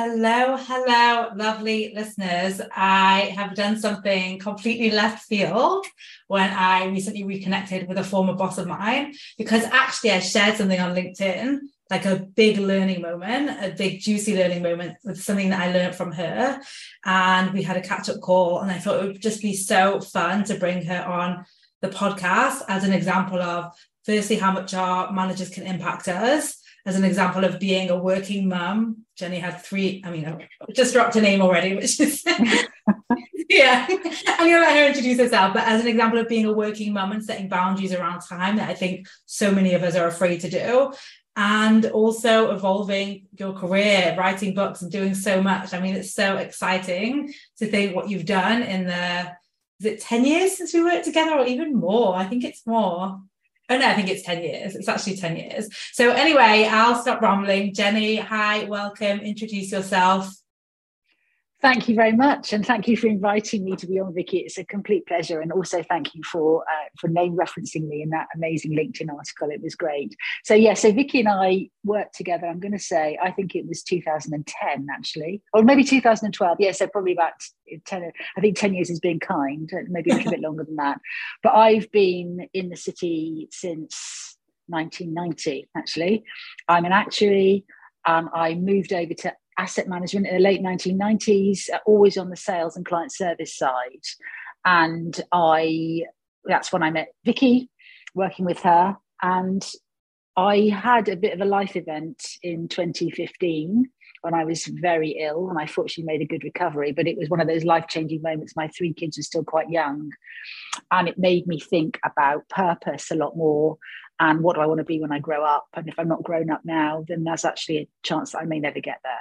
Hello, hello, lovely listeners. I have done something completely left field when I recently reconnected with a former boss of mine because actually I shared something on LinkedIn, like a big learning moment, a big juicy learning moment with something that I learned from her. And we had a catch up call, and I thought it would just be so fun to bring her on the podcast as an example of firstly how much our managers can impact us as an example of being a working mum. Jenny had three, I mean, I just dropped a name already, which is, yeah, I'm to let her introduce herself. But as an example of being a working mum and setting boundaries around time that I think so many of us are afraid to do. And also evolving your career, writing books and doing so much. I mean, it's so exciting to think what you've done in the, is it 10 years since we worked together or even more? I think it's more. Oh no, I think it's 10 years. It's actually 10 years. So anyway, I'll stop rambling. Jenny, hi, welcome. Introduce yourself. Thank you very much, and thank you for inviting me to be on, Vikki. It's a complete pleasure, and also thank you for uh, for name referencing me in that amazing LinkedIn article. It was great. So yeah, so Vikki and I worked together. I'm going to say I think it was 2010 actually, or maybe 2012. Yeah, so probably about 10. I think 10 years is being kind, maybe a little bit longer than that. But I've been in the city since 1990. Actually, I'm an actuary. Um, I moved over to asset management in the late 1990s, uh, always on the sales and client service side. And I that's when I met Vikki, working with her. And I had a bit of a life event in 2015 when I was very ill, and I fortunately made a good recovery. But it was one of those life changing moments. My three kids are still quite young, and it made me think about purpose a lot more and what do I want to be when I grow up. And if I'm not grown up now, then there's actually a chance that I may never get there.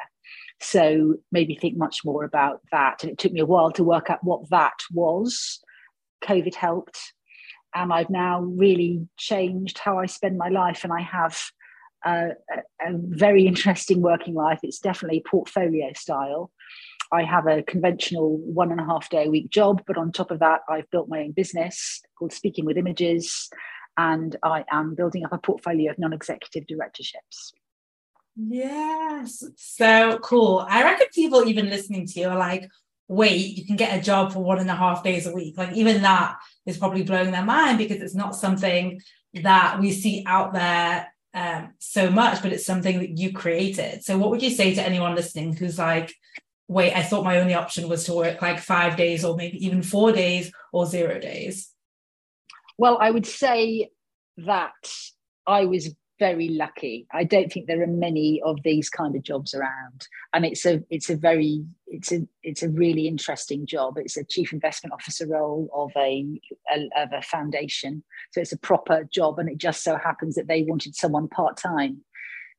So maybe think much more about that. And it took me a while to work out what that was. COVID helped. And I've now really changed how I spend my life. And I have a, a, very interesting working life. It's definitely portfolio style. I have a conventional one and a half day a week job, but on top of that, I've built my own business called Speaking with Images, and I am building up a portfolio of non executive directorships. Yes, so cool. I reckon people even listening to you are like, wait, you can get a job for one and a half days a week. Like, even that is probably blowing their mind because it's not something that we see out there um, so much, but it's something that you created. So, what would you say to anyone listening who's like, wait, I thought my only option was to work like five days or maybe even four days or zero days? Well, I would say that I was very lucky. I don't think there are many of these kind of jobs around, and it's a it's a very it's a it's a really interesting job. It's a chief investment officer role of a, a of a foundation, so it's a proper job, and it just so happens that they wanted someone part time.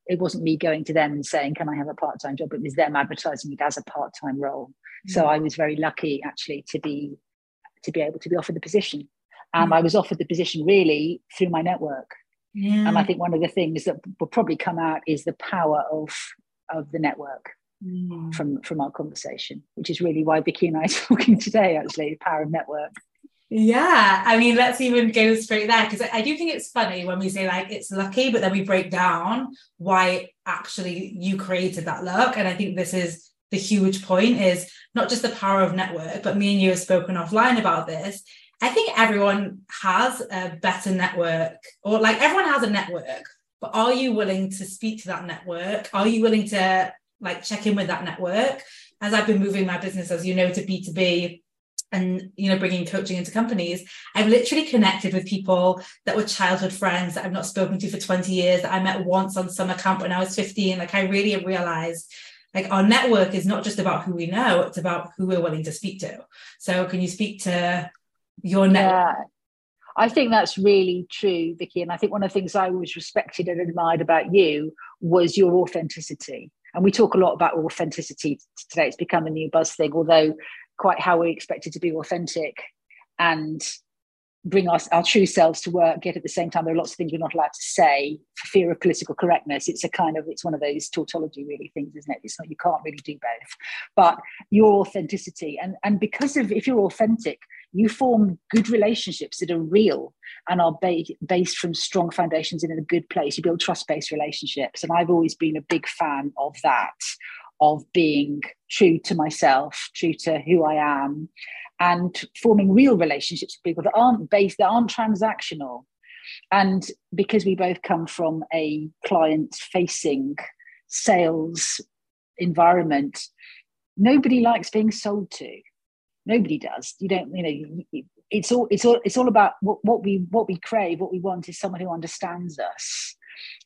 It wasn't me going to them and saying, "Can I have a part time job?" It was them advertising it as a part time role. Mm-hmm. So mm. I was very lucky actually to be to be able to be offered the position. And mm-hmm. I was offered the position really through my network. Yeah. And I think one of the things that will probably come out is the power of of the network mm. from from our conversation, which is really why Vikki and I are talking today. Actually, the power of network. Yeah, I mean, let's even go straight there because I do think it's funny when we say like it's lucky, but then we break down why actually you created that luck. And I think this is the huge point is not just the power of network, but me and you have spoken offline about this I think everyone has a better network, or like everyone has a network, but are you willing to speak to that network? Are you willing to like check in with that network? As I've been moving my business, as you know, to B2B and you know bringing coaching into companies i've literally connected with people that were childhood friends that i've not spoken to for 20 years that i met once on summer camp when i was 15 like i really realized like our network is not just about who we know it's about who we're willing to speak to so can you speak to your network. Yeah. I think that's really true, Vikki. And I think one of the things I always respected and admired about you was your authenticity. And we talk a lot about authenticity today. It's become a new buzz thing, although quite how we expected to be authentic and bring our, our true selves to work, yet at the same time, there are lots of things we're not allowed to say for fear of political correctness. It's a kind of, it's one of those tautology really things, isn't it? It's not, you can't really do both. But your authenticity, and, and because of, if you're authentic, you form good relationships that are real and are ba- based from strong foundations in a good place. You build trust based relationships. And I've always been a big fan of that of being true to myself, true to who I am, and forming real relationships with people that aren't based, that aren't transactional. And because we both come from a client facing sales environment, nobody likes being sold to. Nobody does. You don't, you know, it's all it's all it's all about what, what we what we crave, what we want is someone who understands us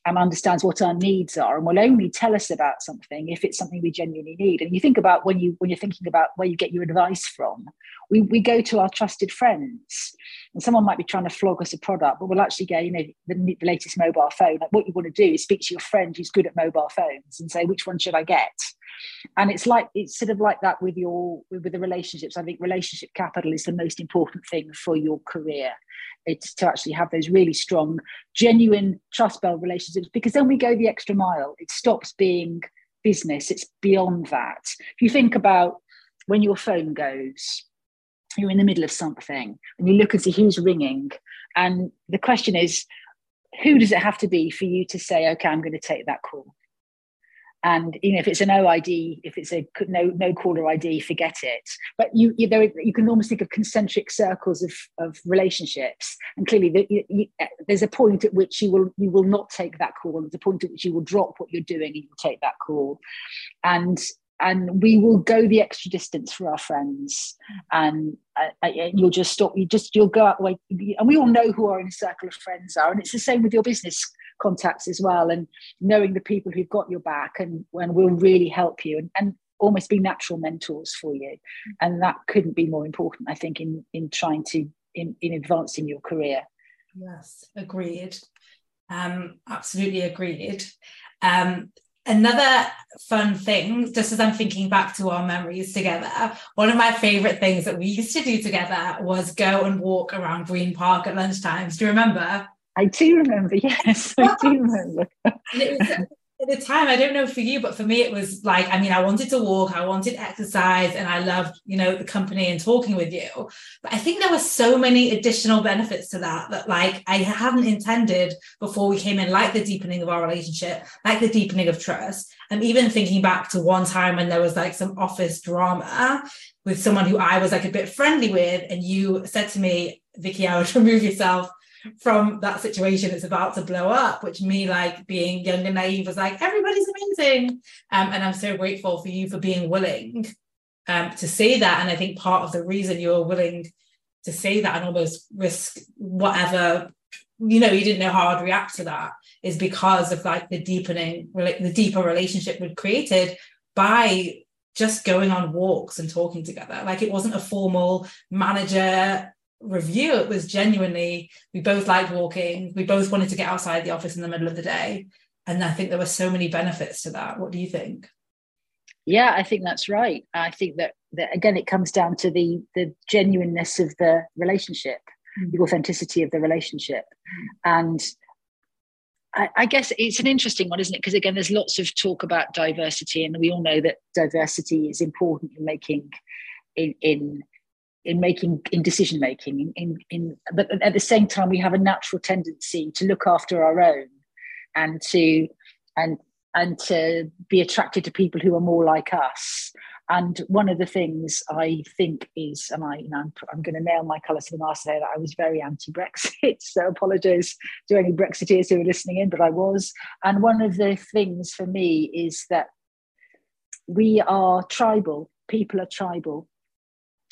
and understands what our needs are and will only tell us about something if it's something we genuinely need. And you think about when you when you're thinking about where you get your advice from. We, we go to our trusted friends and someone might be trying to flog us a product but we'll actually go you know the, the latest mobile phone. Like what you want to do is speak to your friend who's good at mobile phones and say which one should i get? And it's like it's sort of like that with your with, with the relationships. I think relationship capital is the most important thing for your career. It's to actually have those really strong, genuine trust build relationships because then we go the extra mile. It stops being business, it's beyond that. If you think about when your phone goes, you're in the middle of something and you look and see who's ringing. And the question is, who does it have to be for you to say, okay, I'm going to take that call? and you know if it's an OID, if it's a no no caller ID, forget it. But you you, there, you can almost think of concentric circles of, of relationships, and clearly the, you, you, there's a point at which you will you will not take that call. There's a point at which you will drop what you're doing and you take that call, and and we will go the extra distance for our friends. And uh, uh you'll just stop you just you'll go out the way and we all know who our inner circle of friends are and it's the same with your business contacts as well and knowing the people who've got your back and, and will really help you and, and almost be natural mentors for you. And that couldn't be more important i think in in trying to in, in advancing your career. Yes agreed. Um absolutely agreed. Um another fun thing just as i'm thinking back to our memories together one of my favorite things that we used to do together was go and walk around green park at lunchtimes do you remember I do remember, yes, I do remember. At the time, I don't know for you, but for me, it was like, I mean, I wanted to walk, I wanted exercise, and I loved, you know, the company and talking with you. But I think there were so many additional benefits to that that, like, I hadn't intended before we came in, like the deepening of our relationship, like the deepening of trust. And even thinking back to one time when there was like some office drama with someone who I was like a bit friendly with, and you said to me, Vikki, I would remove yourself from that situation it's about to blow up which me like being young and naive was like everybody's amazing. Um, and i'm so grateful for you for being willing um, to say that. And i think part of the reason you're willing to say that and almost risk whatever you know you didn't know how i'd react to that is because of like the deepening the deeper relationship we'd created by just going on walks and talking together. Like it wasn't a formal manager review, it was genuinely, we both liked walking. We both wanted to get outside the office in the middle of the day. And I think there were so many benefits to that. What do you think? Yeah, I think that's right. I think that, that again, it comes down to the the genuineness of the relationship, mm. the authenticity of the relationship, mm. and I, I, guess it's an interesting one, isn't it? Because again, there's lots of talk about diversity, and we all know that diversity is important in making in in in making in decision making in, in, in but at the same time we have a natural tendency to look after our own and to and and to be attracted to people who are more like us and one of the things I think is, and I, you know, I'm, I'm going to nail my colours to the mast today that I was very anti-Brexit. So apologies to any Brexiteers who are listening in, but I was. And one of the things for me is that we are tribal. People are tribal,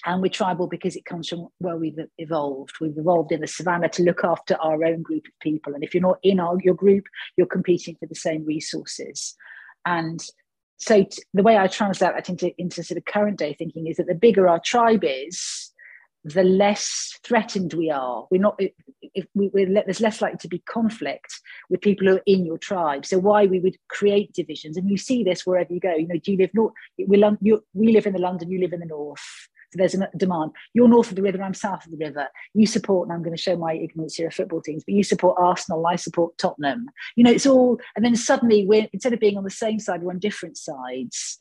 and we're tribal because it comes from where we've evolved. We've evolved in the savannah to look after our own group of people. And if you're not in our, your group, you're competing for the same resources. And so t- the way I translate that into, into sort of current day thinking is that the bigger our tribe is, the less threatened we are. We're not. If we, we're, there's less likely to be conflict with people who are in your tribe. So why we would create divisions, and you see this wherever you go. You know, do you live north? We, we live in the London. You live in the north so there's a demand. You're north of the river, I'm south of the river. You support, and I'm going to show my ignorance here of football teams, but you support Arsenal, I support Tottenham. You know, it's all, and then suddenly we're, instead of being on the same side, we're on different sides.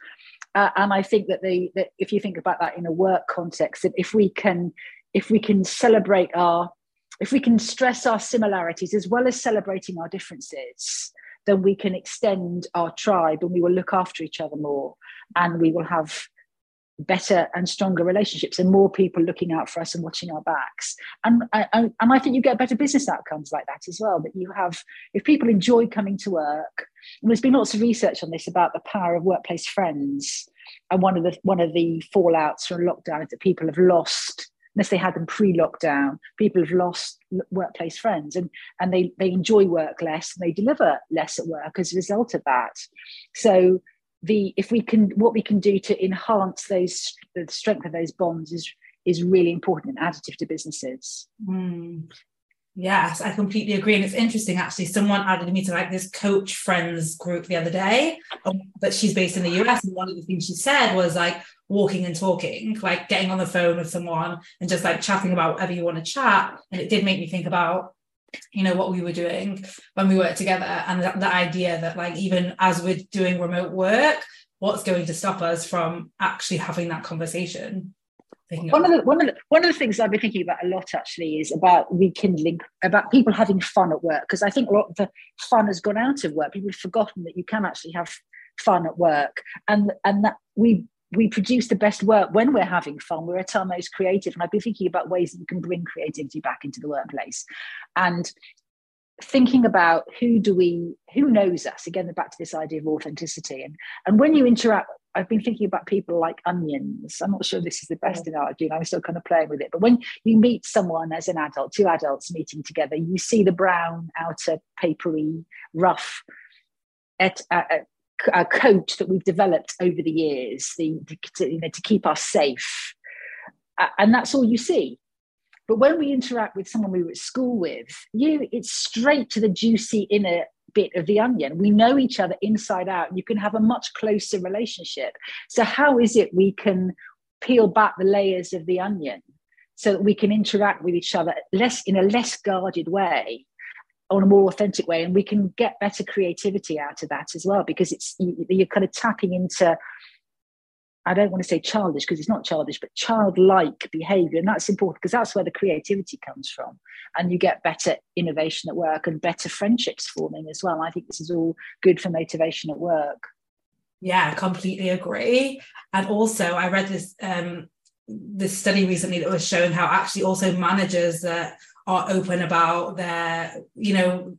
Uh, and I think that the that if you think about that in a work context, that if we can if we can celebrate our if we can stress our similarities as well as celebrating our differences, then we can extend our tribe and we will look after each other more and we will have better and stronger relationships and more people looking out for us and watching our backs. And, and and i think you get better business outcomes like that as well that you have if people enjoy coming to work and there's been lots of research on this about the power of workplace friends and one of the one of the fallouts from lockdown is that people have lost unless they had them pre-lockdown people have lost workplace friends and and they they enjoy work less and they deliver less at work as a result of that. So the if we can what we can do to enhance those the strength of those bonds is is really important and additive to businesses. Mm. yes i completely agree. And it's interesting actually someone added me to like this coach friends group the other day um, but she's based in the us and one of the things she said was like walking and talking like getting on the phone with someone and just like chatting about whatever you want to chat. And it did make me think about you know what we were doing when we worked together and the, the idea that like even as we're doing remote work what's going to stop us from actually having that conversation one of, the, one, of the, one of the things I've been thinking about a lot actually is about rekindling, about people having fun at work. Because I think a lot of the fun has gone out of work. People have forgotten that you can actually have fun at work, and and that we we produce the best work when we're having fun. We're at our most creative. And I've been thinking about ways that you can bring creativity back into the workplace. And thinking about who do we who knows us again back to this idea of authenticity and and when you interact i've been thinking about people like onions i'm not sure this is the best yeah. analogy i'm still kind of playing with it but when you meet someone as an adult two adults meeting together you see the brown outer papery rough at, at, uh, uh, a coat that we've developed over the years the, to, you know, to keep us safe. And that's all you see. But when we interact with someone we were at school with, you it's straight to the juicy inner bit of the onion. We know each other inside out. You can have a much closer relationship. So how is it we can peel back the layers of the onion so that we can interact with each other less in a less guarded way on a more authentic way and we can get better creativity out of that as well because it's you're kind of tapping into I don't want to say childish because it's not childish, but childlike behavior. And that's important because that's where the creativity comes from. And you get better innovation at work and better friendships forming as well. I think this is all good for motivation at work. Yeah, I completely agree. And also, I read this um, this study recently that was showing how actually also managers that are open about their, you know,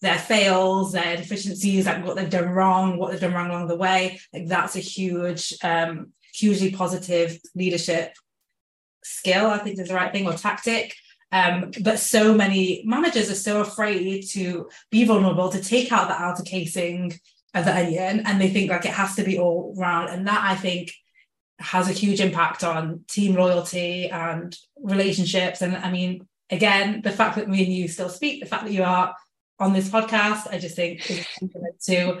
their fails, their deficiencies, like what they've done wrong, what they've done wrong along the way. Like that's a huge, um, hugely positive leadership skill, I think is the right thing, or tactic. Um, but so many managers are so afraid to be vulnerable, to take out the outer casing of the onion, and they think like it has to be all round. And that I think has a huge impact on team loyalty and relationships. And I mean, again, the fact that me and you still speak, the fact that you are on this podcast, I just think is to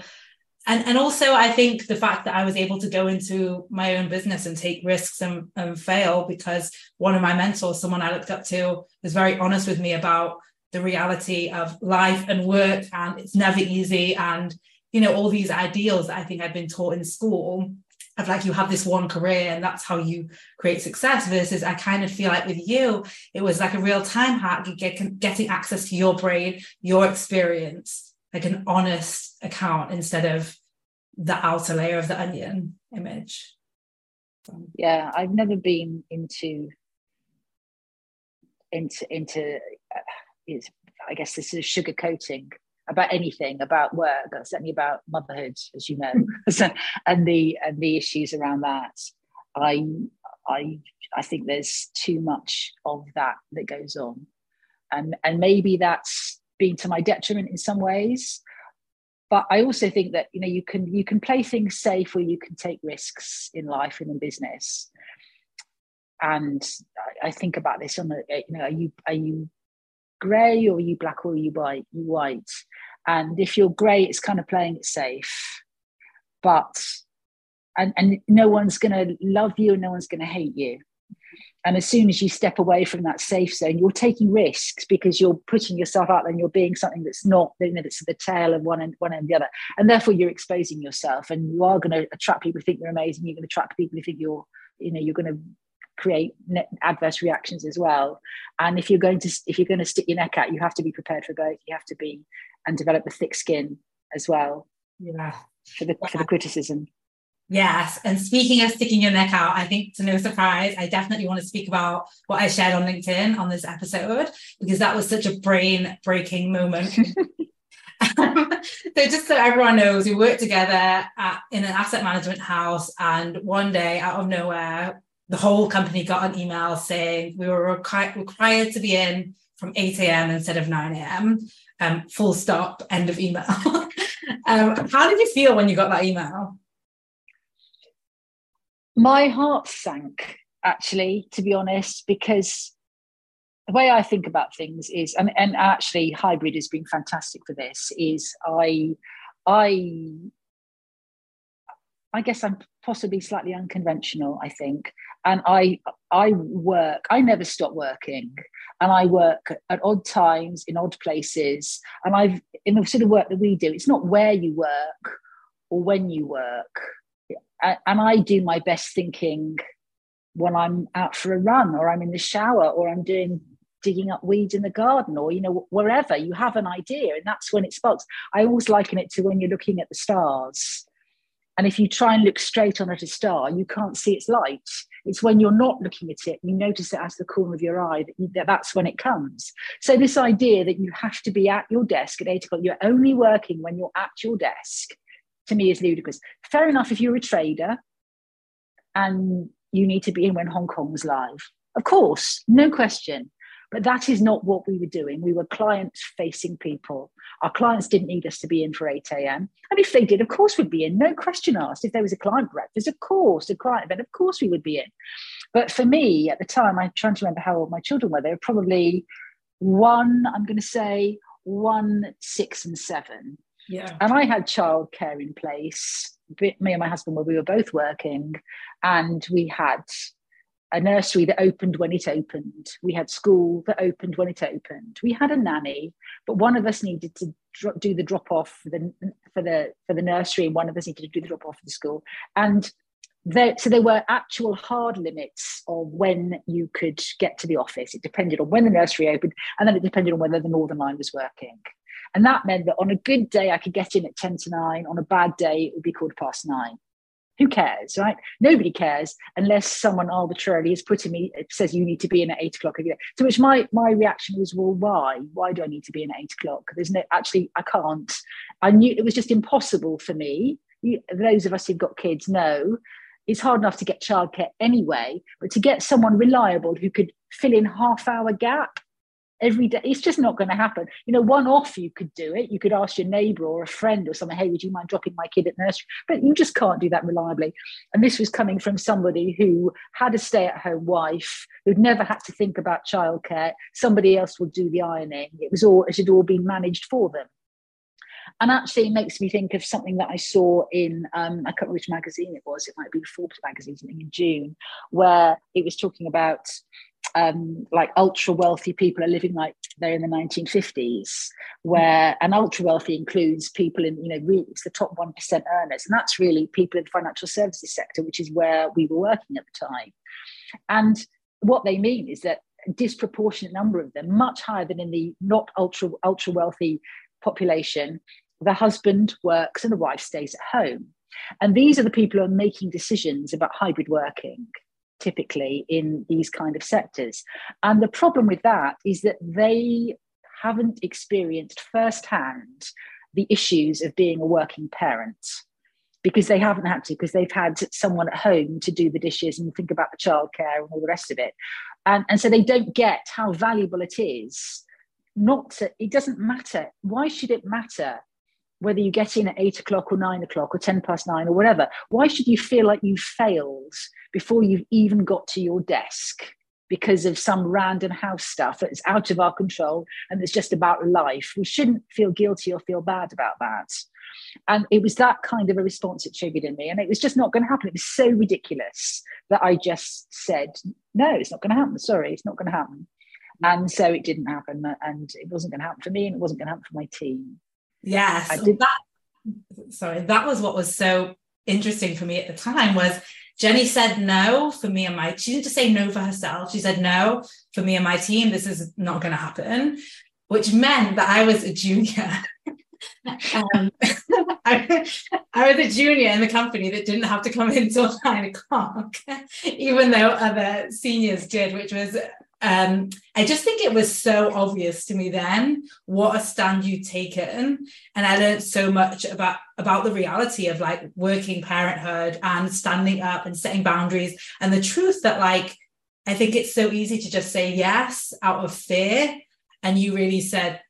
and and also I think the fact that I was able to go into my own business and take risks and, and fail because one of my mentors, someone I looked up to, was very honest with me about the reality of life and work, and it's never easy, and you know all these ideals that I think I've been taught in school of like you have this one career and that's how you create success versus i kind of feel like with you it was like a real time hack get, getting access to your brain your experience like an honest account instead of the outer layer of the onion image. Yeah i've never been into into into uh, it's i guess this is sugar coating about anything about work certainly about motherhood as you know. And the and the issues around that i i i think there's too much of that that goes on. And and maybe that's been to my detriment in some ways but i also think that you know you can you can play things safe or you can take risks in life and in business. And I, I think about this on the you know are you are you grey or you black or you white? You white. And if you're grey, it's kind of playing it safe. But and, and no one's gonna love you and no one's gonna hate you. And as soon as you step away from that safe zone, you're taking risks because you're putting yourself out and you're being something that's not, you know, that's the tail of one and one and the other. And therefore you're exposing yourself and you are going to attract people who think you're amazing. You're going to attract people who think you're, you know, you're going to create adverse reactions as well. And if you're going to if you're going to stick your neck out, you have to be prepared for both. You have to be and develop the thick skin as well. Yeah. For the for the criticism. Yes. And speaking of sticking your neck out, I think to no surprise, I definitely want to speak about what I shared on LinkedIn on this episode, because that was such a brain breaking moment. so just so everyone knows, we worked together at, in an asset management house. And one day out of nowhere, the whole company got an email saying we were requ- required to be in from 8 a.m. instead of 9 a.m. Um, full stop, end of email. um, how did you feel when you got that email? my heart sank actually to be honest because the way i think about things is and, and actually hybrid has been fantastic for this is i i i guess i'm possibly slightly unconventional i think. And i i work i never stop working. And i work at odd times in odd places. And i've in the sort of work that we do it's not where you work or when you work. And I do my best thinking when I'm out for a run or I'm in the shower or I'm doing digging up weeds in the garden or you know wherever. You have an idea and that's when it sparks. I always liken it to when you're looking at the stars and if you try and look straight on at a star you can't see its light it's when you're not looking at it you notice it as the corner of your eye that, you, that that's when it comes so this idea that you have to be at your desk at 8 o'clock you're only working when you're at your desk to me is ludicrous. Fair enough if you're a trader and you need to be in when Hong Kong's live. Of course, no question. But that is not what we were doing. We were client facing people. Our clients didn't need us to be in for 8 a.m. And if they did, of course we'd be in. No question asked. If there was a client breakfast, of course, a client event, of course we would be in. But for me at the time, I'm trying to remember how old my children were. They were probably one, I'm going to say one, six, and seven. Yeah. And I had childcare in place. Me and my husband, where we were both working, and we had a nursery that opened when it opened. We had school that opened when it opened. We had a nanny, but one of us needed to do the drop off for the for the for the nursery, and one of us needed to do the drop off for the school. And there, so there were actual hard limits of when you could get to the office. It depended on when the nursery opened, and then it depended on whether the Northern Line was working. And that meant that on a good day, I could get in at 10 to 9. On a bad day, it would be quarter past nine. Who cares, right? Nobody cares unless someone arbitrarily is putting me, says you need to be in at eight o'clock. To which my, my reaction was, well, why? Why do I need to be in at eight o'clock? There's no, actually, I can't. I knew it was just impossible for me. You, those of us who've got kids know it's hard enough to get childcare anyway, but to get someone reliable who could fill in half hour gap every day. It's just not going to happen. You know, one off you could do it. You could ask your neighbor or a friend or something, hey, would you mind dropping my kid at nursery? But you just can't do that reliably. And this was coming from somebody who had a stay at home wife, who'd never had to think about childcare. Somebody else would do the ironing. It was all, it had all been managed for them. And actually, it makes me think of something that I saw in, um, I can't remember which magazine it was, it might be Forbes magazine, something in June, where it was talking about um, like ultra wealthy people are living like they're in the 1950s, where an ultra wealthy includes people in, you know, really it's the top 1% earners. And that's really people in the financial services sector, which is where we were working at the time. And what they mean is that a disproportionate number of them, much higher than in the not ultra ultra wealthy population, the husband works and the wife stays at home. And these are the people who are making decisions about hybrid working typically in these kind of sectors. And the problem with that is that they haven't experienced firsthand the issues of being a working parent because they haven't had to, because they've had someone at home to do the dishes and think about the childcare and all the rest of it. And, and so they don't get how valuable it is. Not to, it doesn't matter. Why should it matter whether you get in at eight o'clock or nine o'clock or 10 past nine or whatever? Why should you feel like you failed before you've even got to your desk because of some random house stuff that's out of our control and it's just about life. We shouldn't feel guilty or feel bad about that. And it was that kind of a response it triggered in me. And it was just not going to happen. It was so ridiculous that I just said, no, it's not going to happen. Sorry, it's not going to happen. And so it didn't happen. And it wasn't going to happen for me and it wasn't going to happen for my team. Yes. That, sorry, that was what was so interesting for me at the time was Jenny said no for me and my, she didn't just say no for herself. She said no for me and my team. This is not going to happen, which meant that I was a junior um, I, I, was a junior in the company that didn't have to come in until nine o'clock, even though other seniors did, which was um, I just think it was so obvious to me then what a stand you'd taken. And I learned so much about, about the reality of like working parenthood and standing up and setting boundaries and the truth that like I think it's so easy to just say yes out of fear. And you really said,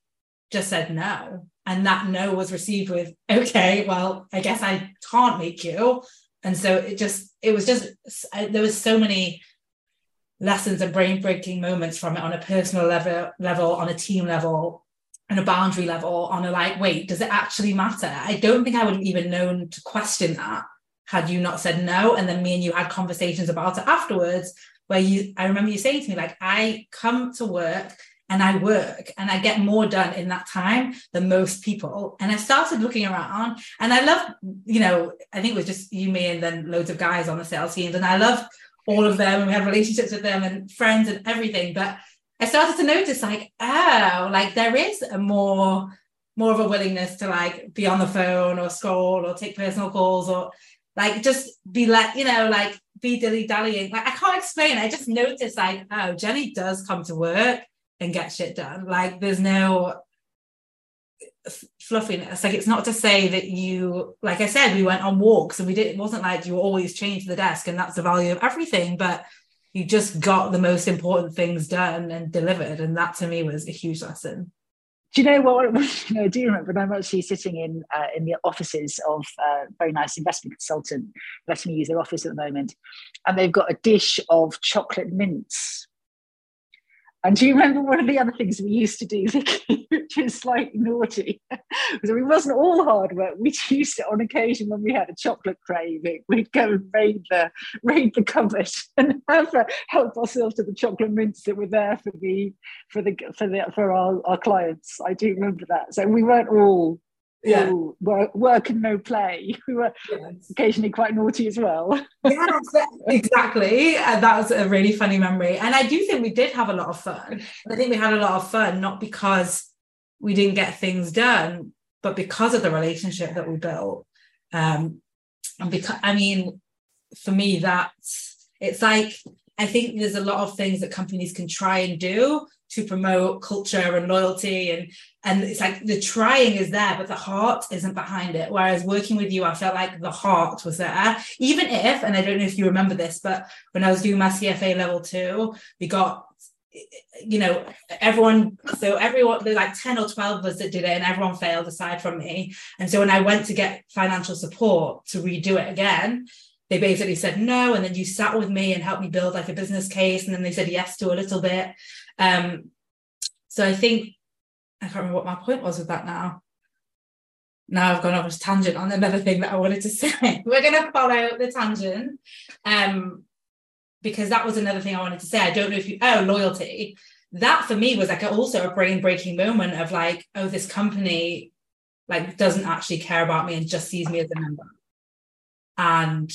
just said no. And that no was received with, okay, well, I guess I can't make you. And so it just, it was just, there was so many lessons and brain breaking moments from it on a personal level, level, on a team level, on a boundary level, on a like, wait, does it actually matter? I don't think I would have even known to question that had you not said no. And then me and you had conversations about it afterwards, where you, I remember you saying to me, like, I come to work and I work and I get more done in that time than most people. And I started looking around and I love, you know, I think it was just you, me, and then loads of guys on the sales teams. And I love all of them and we had relationships with them and friends and everything. But I started to notice like, oh, like there is a more more of a willingness to like be on the phone or scroll or take personal calls or like just be like, you know, like be dilly dallying. Like I can't explain. I just noticed like, oh, Jenny does come to work and get shit done. Like there's no fluffiness. Like it's not to say that you, like I said, we went on walks and we didn't. It wasn't like you always chained to the desk, and that's the value of everything. But you just got the most important things done and delivered, and that to me was a huge lesson. Do you know what? You know, do you remember? I'm actually sitting in uh, in the offices of a very nice investment consultant, letting me use their office at the moment, and they've got a dish of chocolate mints and do you remember one of the other things we used to do, which is slightly naughty? because it wasn't all hard work. We used it on occasion, when we had a chocolate craving, we'd go and raid the raid the cupboard and have, help ourselves to the chocolate mints that were there for the for the for the for our, our clients. I do remember that. So we weren't all yeah. work, work and no play. We were yes. occasionally quite naughty as well. yes, exactly. And that was a really funny memory. And I do think we did have a lot of fun. I think we had a lot of fun, not because we didn't get things done, but because of the relationship that we built. Um, and because, I mean, for me, that's, it's like, I think there's a lot of things that companies can try and do to promote culture and loyalty and and it's like the trying is there but the heart isn't behind it. Whereas working with you i felt like the heart was there. Even if and i don't know if you remember this but when i was doing my cfa level two we got you know everyone so everyone there's like 10 or 12 of us that did it and everyone failed aside from me. And so when i went to get financial support to redo it again they basically said no. And then you sat with me and helped me build like a business case. And then they said yes to a little bit um, so I think I can't remember what my point was with that now. Now I've gone off a tangent on another thing that I wanted to say. We're going to follow the tangent um, because that was another thing I wanted to say. I don't know if you, oh, loyalty. That for me was like also a brain breaking moment of like, oh, this company like doesn't actually care about me and just sees me as a member. And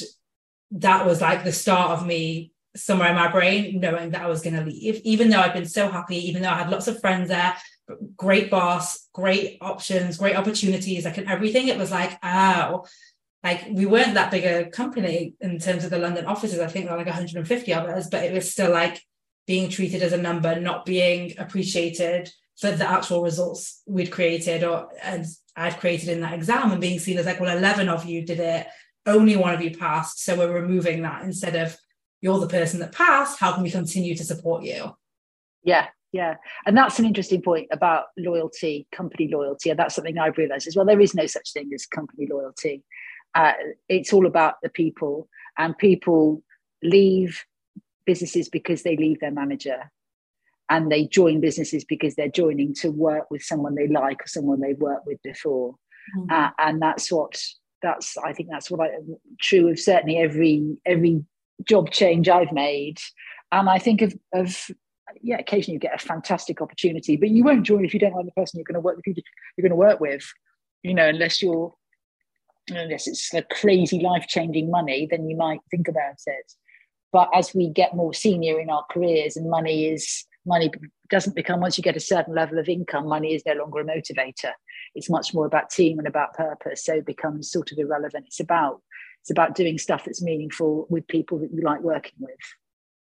that was like the start of me somewhere in my brain knowing that I was going to leave, even though I'd been so happy, even though I had lots of friends there, great boss, great options, great opportunities, like and everything. It was like, oh, like we weren't that big a company in terms of the London offices. I think there were like 150 of us, but it was still like being treated as a number, not being appreciated for the actual results we'd created or and I'd created in that exam and being seen as like, well, 11 of you did it, only one of you passed. So we're removing that instead of you're the person that passed how can we continue to support you? Yeah yeah. And that's an interesting point about loyalty company loyalty. And that's something i've realized as well. There is no such thing as company loyalty. Uh, it's all about the people. And people leave businesses because they leave their manager. And they join businesses because they're joining to work with someone they like or someone they've worked with before. Mm-hmm. uh, and that's what that's i think that's what i true of certainly every every job change I've made. And I think of, of yeah, occasionally you get a fantastic opportunity, but you won't join if you don't like the person you're going to work with. You're going to work with, you know, unless you're unless it's a crazy life changing money, then you might think about it. But as we get more senior in our careers and money is money doesn't become once you get a certain level of income money is no longer a motivator it's much more about team and about purpose so it becomes sort of irrelevant it's about it's about doing stuff that's meaningful with people that you like working with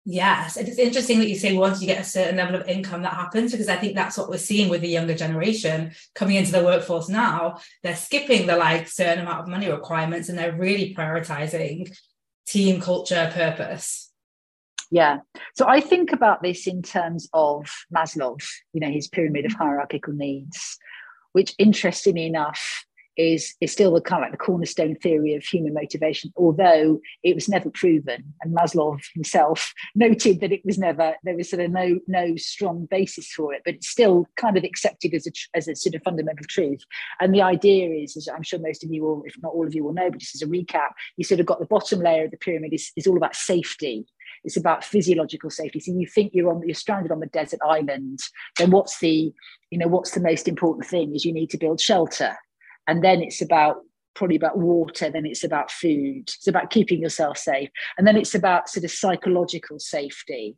Yes, it's interesting that you say once you get a certain level of income that happens because I think that's what we're seeing with the younger generation coming into the workforce now. They're skipping the like certain amount of money requirements and they're really prioritizing team culture purpose. Yeah. So I think about this in terms of Maslow, you know, his pyramid of hierarchical needs, which interestingly enough is is still the kind of like the cornerstone theory of human motivation, although it was never proven. And Maslow himself noted that it was never there was sort of no no strong basis for it, but it's still kind of accepted as a as a sort of fundamental truth. And the idea is, as I'm sure most of you will, if not all of you will know, but just as a recap, you sort of got the bottom layer of the pyramid is, is all about safety. It's about physiological safety. So you think you're on you're stranded on the desert island, then what's the you know what's the most important thing is you need to build shelter and then it's about probably about water then it's about food. It's about keeping yourself safe. And then it's about sort of psychological safety.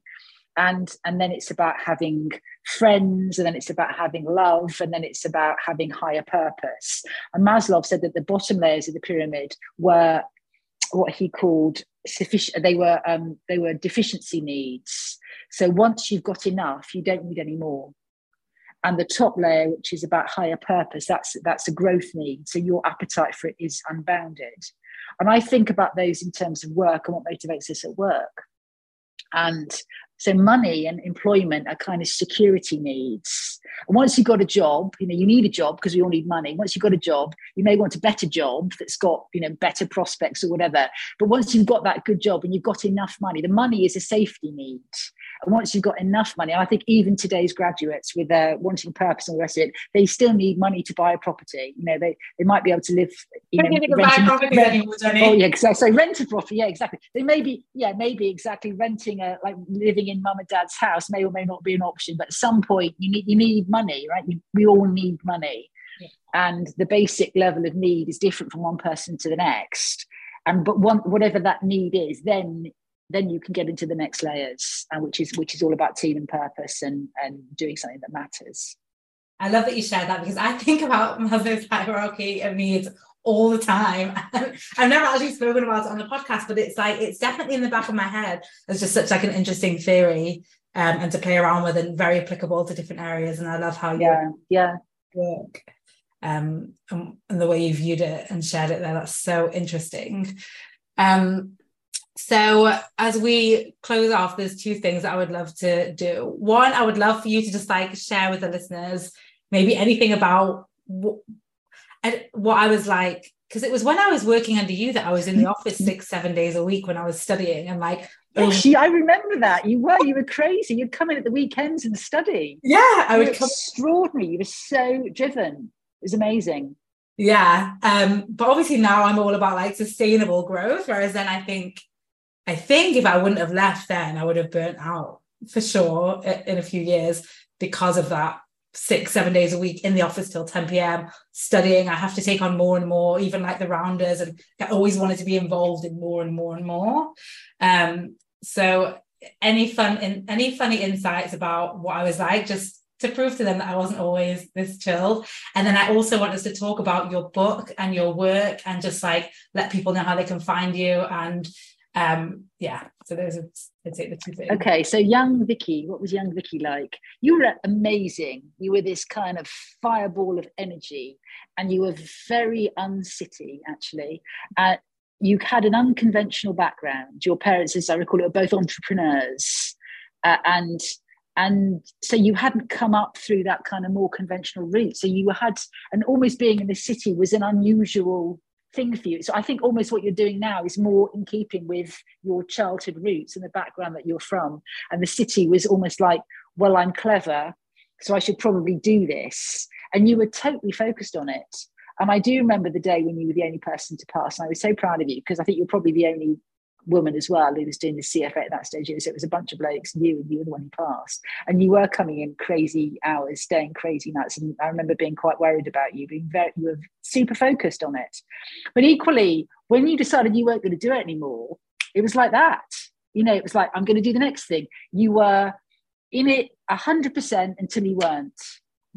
And and then it's about having friends and then it's about having love and then it's about having higher purpose. And maslow said that the bottom layers of the pyramid were what he called sufficient they were um, they were deficiency needs. So once you've got enough you don't need any more and the top layer which is about higher purpose that's that's a growth need so your appetite for it is unbounded and i think about those in terms of work and what motivates us at work and so money and employment are kind of security needs. And once you've got a job, you know, you need a job because we all need money. Once you've got a job, you may want a better job that's got, you know, better prospects or whatever. But once you've got that good job and you've got enough money, the money is a safety need. And once you've got enough money, I think even today's graduates with their wanting purpose and the rest of it, they still need money to buy a property. You know, they, they might be able to live, you know, renting, rent, oh yeah, so, so rent a property, yeah, exactly. They may be, yeah, maybe exactly renting a like living in mum and dad's house may or may not be an option, but at some point you need you need money, right? You, we all need money, yeah. and the basic level of need is different from one person to the next. And but one whatever that need is, then then you can get into the next layers, and uh, which is which is all about team and purpose and and doing something that matters. I love that you shared that because I think about Maslow's hierarchy of needs all the time. I've never actually spoken about it on the podcast, but it's like it's definitely in the back of my head It's just such like an interesting theory um, and to play around with and very applicable to different areas. And I love how yeah, you yeah. work um, and, and, the way you viewed it and shared it there. That's so interesting. Um, so as we close off, there's two things that I would love to do. One, I would love for you to just like share with the listeners maybe anything about what, what I was like because it was when I was working under you that I was in the office six, seven days a week when I was studying and like Actually, I remember that. You were, you were crazy. You'd come in at the weekends and study. Yeah, I would come extraordinary. You were so driven. It was amazing. Yeah. Um, but obviously now I'm all about like sustainable growth. Whereas then I think I think if I wouldn't have left then, I would have burnt out for sure in a few years because of that six, seven days a week in the office till 10 p.m. studying. I have to take on more and more, even like the rounders, and I always wanted to be involved in more and more and more. Um, so any fun in any funny insights about what I was like, just to prove to them that I wasn't always this chill. And then I also want us to talk about your book and your work and just like let people know how they can find you and um yeah so those are i'd say the two things. Okay so young vikki what was young vikki like? You were amazing. You were this kind of fireball of energy and you were very uncity actually. Uh, you had an unconventional background. Your parents as i recall it were both entrepreneurs. Uh, and and so you hadn't come up through that kind of more conventional route. So you had and almost being in the city was an unusual thing for you. So I think almost what you're doing now is more in keeping with your childhood roots and the background that you're from. And the city was almost like, well, I'm clever, so I should probably do this. And you were totally focused on it. And I do remember the day when you were the only person to pass. And I was so proud of you because I think you're probably the only woman as well who was doing the CFA at that stage. So it was a bunch of blokes, you and you were the one who passed. And you were coming in crazy hours, staying crazy nights. And I remember being quite worried about you, being very you were super focused on it. But equally, when you decided you weren't going to do it anymore, it was like that. You know, it was like, I'm going to do the next thing. You were in it 100% until you weren't.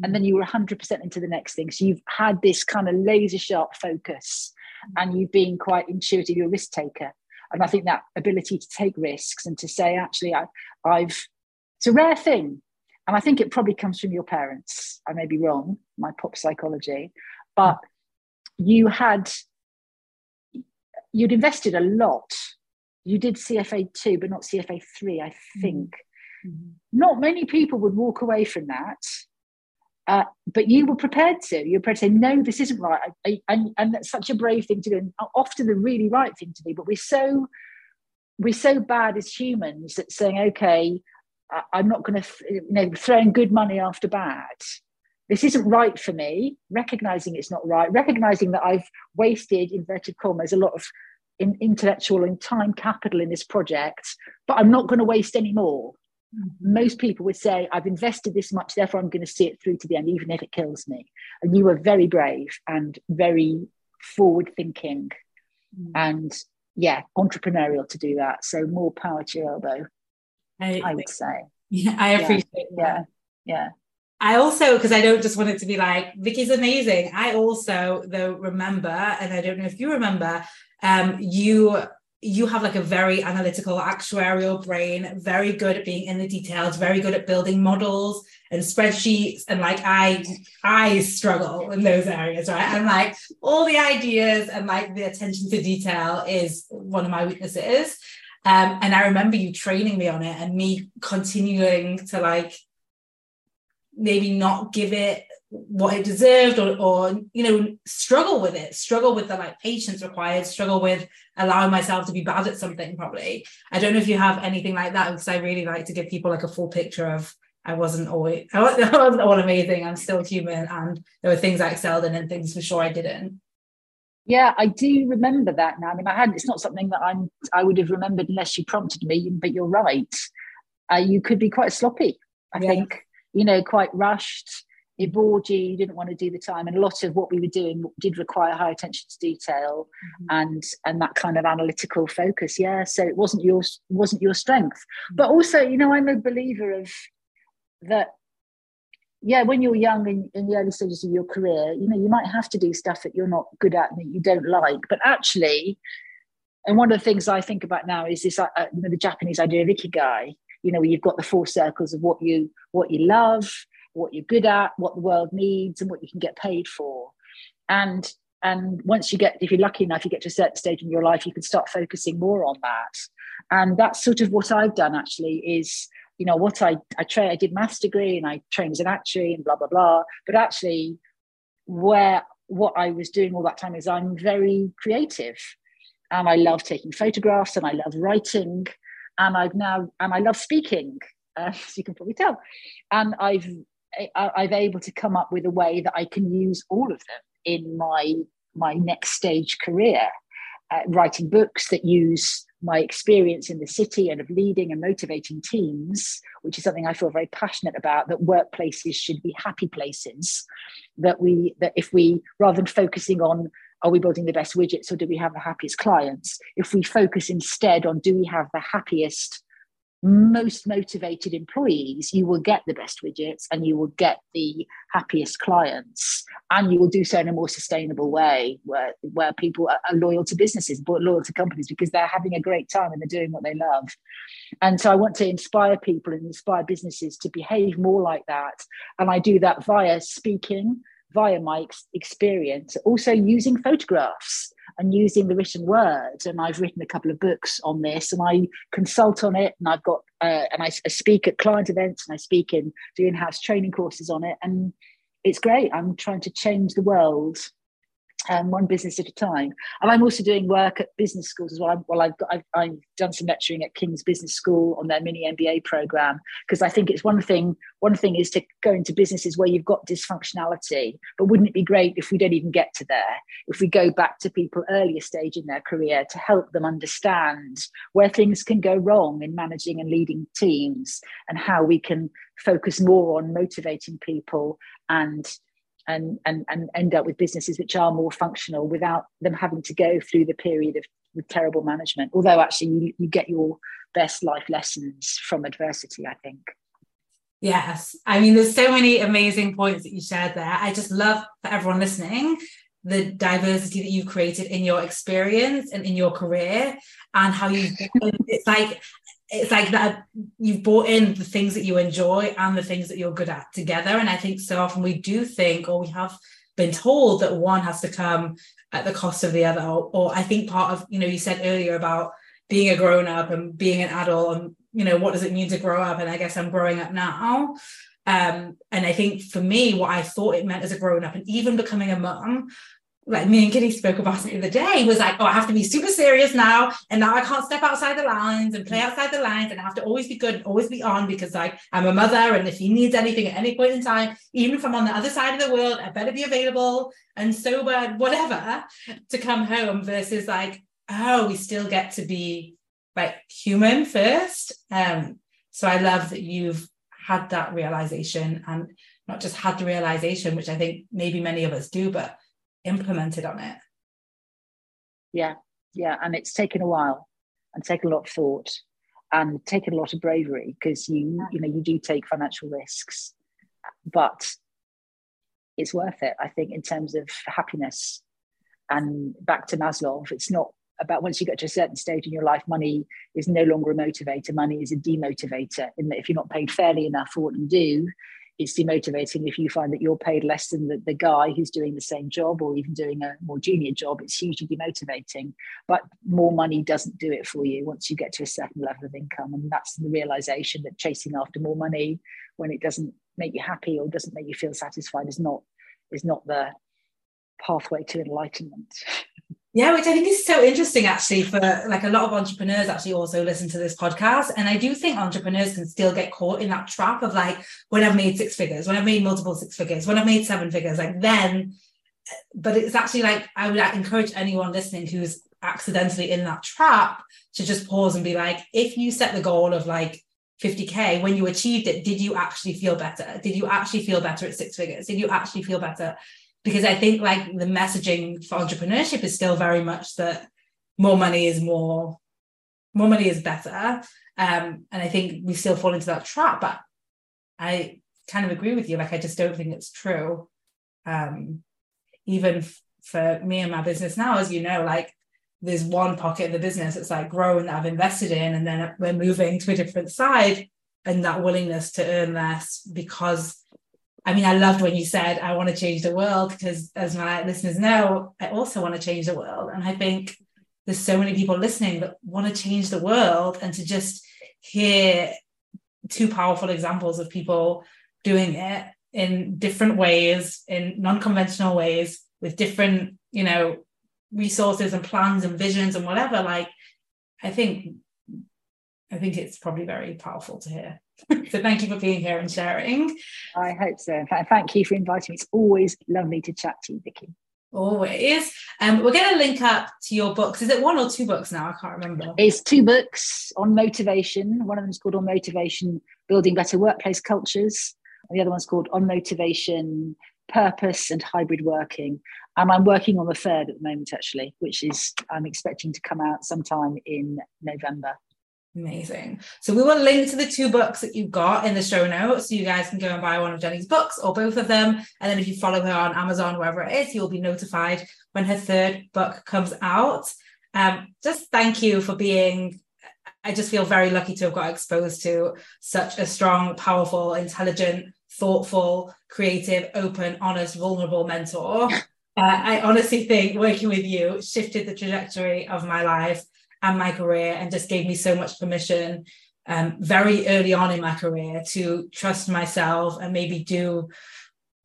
And then you were 100% into the next thing. So you've had this kind of laser sharp focus and you've been quite intuitive, you're a risk taker. And I think that ability to take risks and to say, actually, I, I've, it's a rare thing. And I think it probably comes from your parents. I may be wrong, my pop psychology, but you had, you'd invested a lot. You did CFA two, but not CFA three, I think. Mm-hmm. Not many people would walk away from that. Uh, but you were prepared to. You were prepared to say, no, this isn't right. I, I, and, and that's such a brave thing to do, and often the really right thing to do. But we're so we're so bad as humans at saying, okay, I, I'm not going to, you know, throwing good money after bad. This isn't right for me. Recognizing it's not right. Recognizing that I've wasted inverted commas a lot of in, intellectual and time capital in this project, but I'm not going to waste any more. Mm-hmm. Most people would say, I've invested this much, therefore I'm going to see it through to the end, even if it kills me. And you were very brave and very forward thinking mm-hmm. and, yeah, entrepreneurial to do that. So more power to your elbow, I, I would say. Yeah, I appreciate yeah. yeah. Yeah. I also, because I don't just want it to be like, Vikki's amazing. I also, though, remember, and I don't know if you remember, um, you you have like a very analytical actuarial brain very good at being in the details very good at building models and spreadsheets and like i i struggle in those areas right? And like all the ideas and like the attention to detail is one of my weaknesses. Um, and i remember you training me on it and me continuing to like maybe not give it what it deserved or, or you know struggle with it struggle with the like patience required struggle with allowing myself to be bad at something probably. I don't know if you have anything like that because i really like to give people like a full picture of i wasn't always i wasn't all amazing. I'm still human and there were things i excelled in and things for sure i didn't. Yeah i do remember that now. I mean i had it's not something that i'm i would have remembered unless you prompted me but you're right. Uh, you could be quite sloppy i yeah. think you know quite rushed it bored you, you didn't want to do the time. And a lot of what we were doing did require high attention to detail mm-hmm. and and that kind of analytical focus. Yeah. So it wasn't your wasn't your strength. Mm-hmm. But also, you know, I'm a believer of that yeah, when you're young in, in the early stages of your career, you know, you might have to do stuff that you're not good at and that you don't like. But actually, and one of the things I think about now is this, uh, you know, the Japanese idea of ikigai. You know, where you've got the four circles of what you what you love, what you're good at, what the world needs, and what you can get paid for. And and once you get, if you're lucky enough, you get to a certain stage in your life, you can start focusing more on that. And that's sort of what I've done actually is, you know, what I I I did maths degree and I trained as an actuary and blah blah blah. But actually, where what I was doing all that time is I'm very creative, and I love taking photographs and I love writing, and I've now and I love speaking. As you can probably tell, and I've I've able to come up with a way that I can use all of them in my my next stage career, uh, writing books that use my experience in the city and of leading and motivating teams, which is something I feel very passionate about. That workplaces should be happy places. That we that if we rather than focusing on are we building the best widgets or do we have the happiest clients, if we focus instead on do we have the happiest most motivated employees, you will get the best widgets and you will get the happiest clients, and you will do so in a more sustainable way where, where people are, loyal to businesses, but loyal to companies because they're having a great time and they're doing what they love. And so I want to inspire people and inspire businesses to behave more like that. And I do that via speaking, via my ex- experience, also using photographs and using the written word. And I've written a couple of books on this, and I consult on it, and I've got uh, and I, I, speak at client events, and I speak in do in-house training courses on it, and it's great. I'm trying to change the world um, one business at a time. And I'm also doing work at business schools as well. well, I've, got, I've, I've done some lecturing at King's Business School on their mini MBA program because I think it's one thing. One thing is to go into businesses where you've got dysfunctionality, but wouldn't it be great if we don't even get to there? If we go back to people earlier stage in their career to help them understand where things can go wrong in managing and leading teams, and how we can focus more on motivating people and and, and, and end up with businesses which are more functional without them having to go through the period of terrible management. Although actually you, you get your best life lessons from adversity, I think. Yes. I mean, there's so many amazing points that you shared there. I just love for everyone listening the diversity that you've created in your experience and in your career and how you it's like it's like that you've brought in the things that you enjoy and the things that you're good at together. And i think so often we do think or we have been told that one has to come at the cost of the other. Or, or i think part of you know you said earlier about being a grown up and being an adult and you know what does it mean to grow up? And i guess i'm growing up now. Um, and i think for me what i thought it meant as a grown up and even becoming a mum like me and Kitty spoke about it the other day, was like, oh, I have to be super serious now. And now I can't step outside the lines and play outside the lines. And I have to always be good and always be on because like I'm a mother. And if he needs anything at any point in time, even if I'm on the other side of the world, I better be available and sober, whatever, to come home versus like, oh, we still get to be like human first. Um, so I love that you've had that realization and not just had the realization, which I think maybe many of us do, but implemented on it. Yeah, yeah. And it's taken a while and taken a lot of thought and taken a lot of bravery because you, you know, you do take financial risks, but it's worth it, I think, in terms of happiness. And back to Maslow, it's not about once you get to a certain stage in your life, money is no longer a motivator. Money is a demotivator. In that, if you're not paid fairly enough for what you do, it's demotivating if you find that you're paid less than the, the guy who's doing the same job or even doing a more junior job it's hugely demotivating. But more money doesn't do it for you once you get to a certain level of income and that's the realization that chasing after more money when it doesn't make you happy or doesn't make you feel satisfied is not is not the pathway to enlightenment Yeah, which I think is so interesting actually for like a lot of entrepreneurs actually also listen to this podcast. And I do think entrepreneurs can still get caught in that trap of like, when I've made six figures, when I've made multiple six figures, when I've made seven figures, like then, but it's actually like, I would encourage anyone listening who's accidentally in that trap to just pause and be like, if you set the goal of like 50K, when you achieved it, did you actually feel better? Did you actually feel better at six figures? Did you actually feel better because I think like the messaging for entrepreneurship is still very much that more money is more, more money is better. Um, and I think we still fall into that trap, but I kind of agree with you. Like, I just don't think it's true. Um, even f- for me and my business now, as you know, like there's one pocket of the business that's like growing that I've invested in, and then we're moving to a different side, and that willingness to earn less because I mean, I loved when you said, I want to change the world, because as my listeners know, I also want to change the world. And I think there's so many people listening that want to change the world and to just hear two powerful examples of people doing it in different ways, in non-conventional ways, with different, you know, resources and plans and visions and whatever. Like, I think I think it's probably very powerful to hear. so thank you for being here and sharing. I hope so. Thank you for inviting me. It's always lovely to chat to you, Vikki. Always. Um, we're going to link up to your books. Is it one or two books now? I can't remember. It's two books on motivation. One of them is called On Motivation Building Better Workplace Cultures. And the other one's called On Motivation Purpose and Hybrid Working. And I'm working on the third at the moment, actually, which is I'm expecting to come out sometime in November. Amazing. So we will link to the two books that you've got in the show notes. So you guys can go and buy one of Jenny's books or both of them. And then if you follow her on Amazon, wherever it is, you'll be notified when her third book comes out. Um, just thank you for being, I just feel very lucky to have got exposed to such a strong, powerful, intelligent, thoughtful, creative, open, honest, vulnerable mentor. Uh, I honestly think working with you shifted the trajectory of my life and my career and just gave me so much permission um, very early on in my career to trust myself and maybe do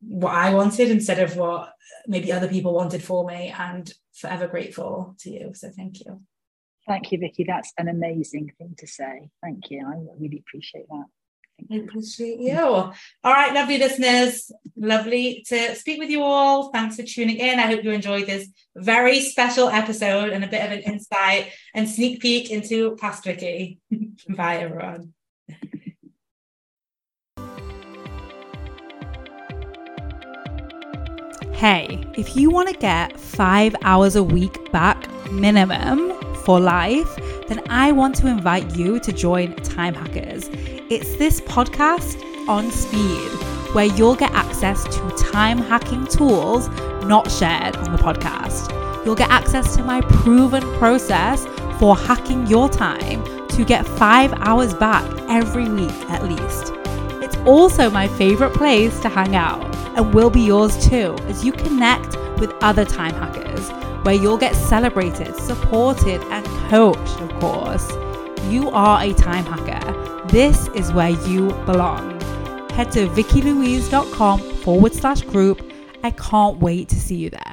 what I wanted instead of what maybe other people wanted for me and forever grateful to you. So thank you. Thank you, Vikki. That's an amazing thing to say. Thank you. I really appreciate that. I appreciate you. All right, lovely listeners. Lovely to speak with you all. Thanks for tuning in. I hope you enjoyed this very special episode and a bit of an insight and sneak peek into past Vikki. Bye, everyone. Hey, if you want to get five hours a week back minimum for life, then I want to invite you to join Time Hackers. It's this podcast on Speed, where you'll get access to time hacking tools not shared on the podcast. You'll get access to my proven process for hacking your time to get five hours back every week at least. It's also my favorite place to hang out and will be yours too as you connect with other time hackers where you'll get celebrated, supported, and coached, of course. You are a time hacker. This is where you belong. Head to vikkilouise.com forward slash group. I can't wait to see you there.